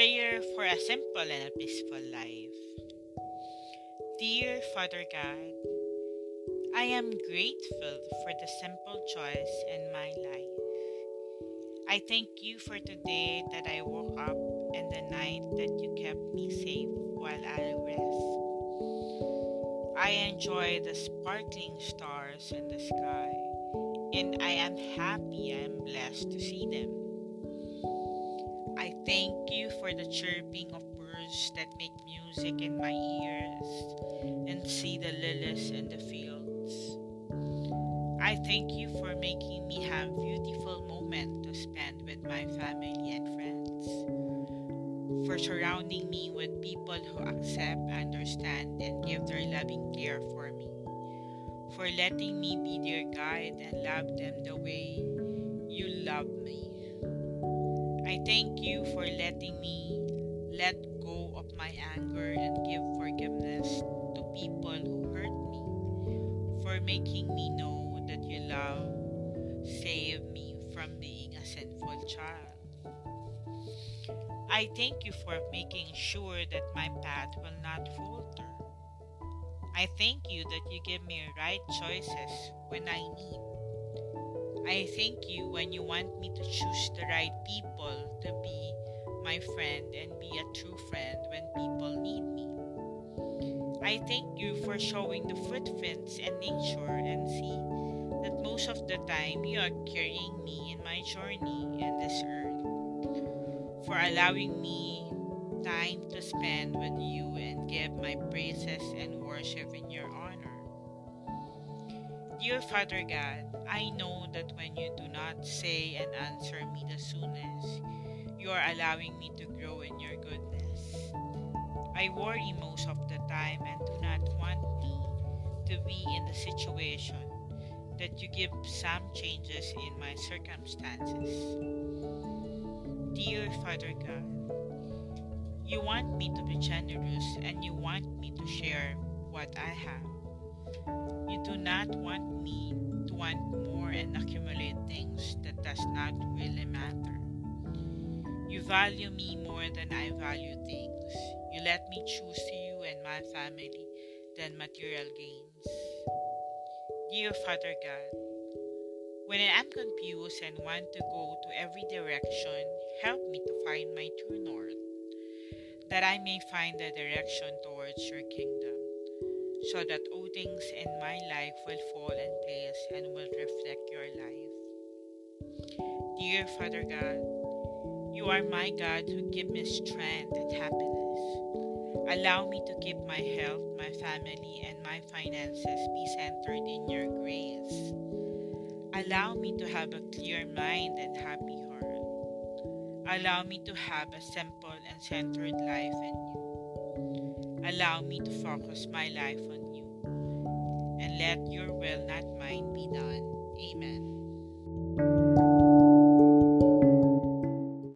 a simple and a peaceful life. Dear Father God, I am grateful for the simple choice in my life. I thank you for today that I woke up and the night that you kept me safe while I rest. I enjoy the sparkling stars in the sky, and I am happy I am blessed to see them. Thank you for the chirping of birds that make music in my ears and see the lilies in the fields. I thank you for making me have beautiful moments to spend with my family and friends. For surrounding me with people who accept, understand, and give their loving care for me. For letting me be their guide and love them the way you love me. I thank you for letting me let go of my anger and give forgiveness to people who hurt me, for making me know that you love, save me from being a sinful child. I thank you for making sure that my path will not falter. I thank you that you give me right choices when I need I thank you when you want me to choose the right people to be my friend and be a true friend when people need me. I thank you for showing the footprints and nature and see that most of the time you are carrying me in my journey in this earth. For allowing me time to spend with you and give my praises and worship in your honor. Dear Father God, I know that when you do not say and answer me the soonest, you are allowing me to grow in your goodness. I worry most of the time and do not want me to be in the situation that you give some changes in my circumstances. Dear Father God, you want me to be generous and you want me to share what I have. You not want me to want more and accumulate things that does not really matter. You value me more than I value things. You let me choose you and my family than material gains. Dear Father God, when I am confused and want to go to every direction, help me to find my true north, that I may find the direction towards your kingdom so that all things in my life will fall in place and will reflect your life. Dear Father God, you are my God who give me strength and happiness. Allow me to keep my health, my family, and my finances be centered in your grace. Allow me to have a clear mind and happy heart. Allow me to have a simple and centered life in you. Allow me to focus my life on you. And let your will, not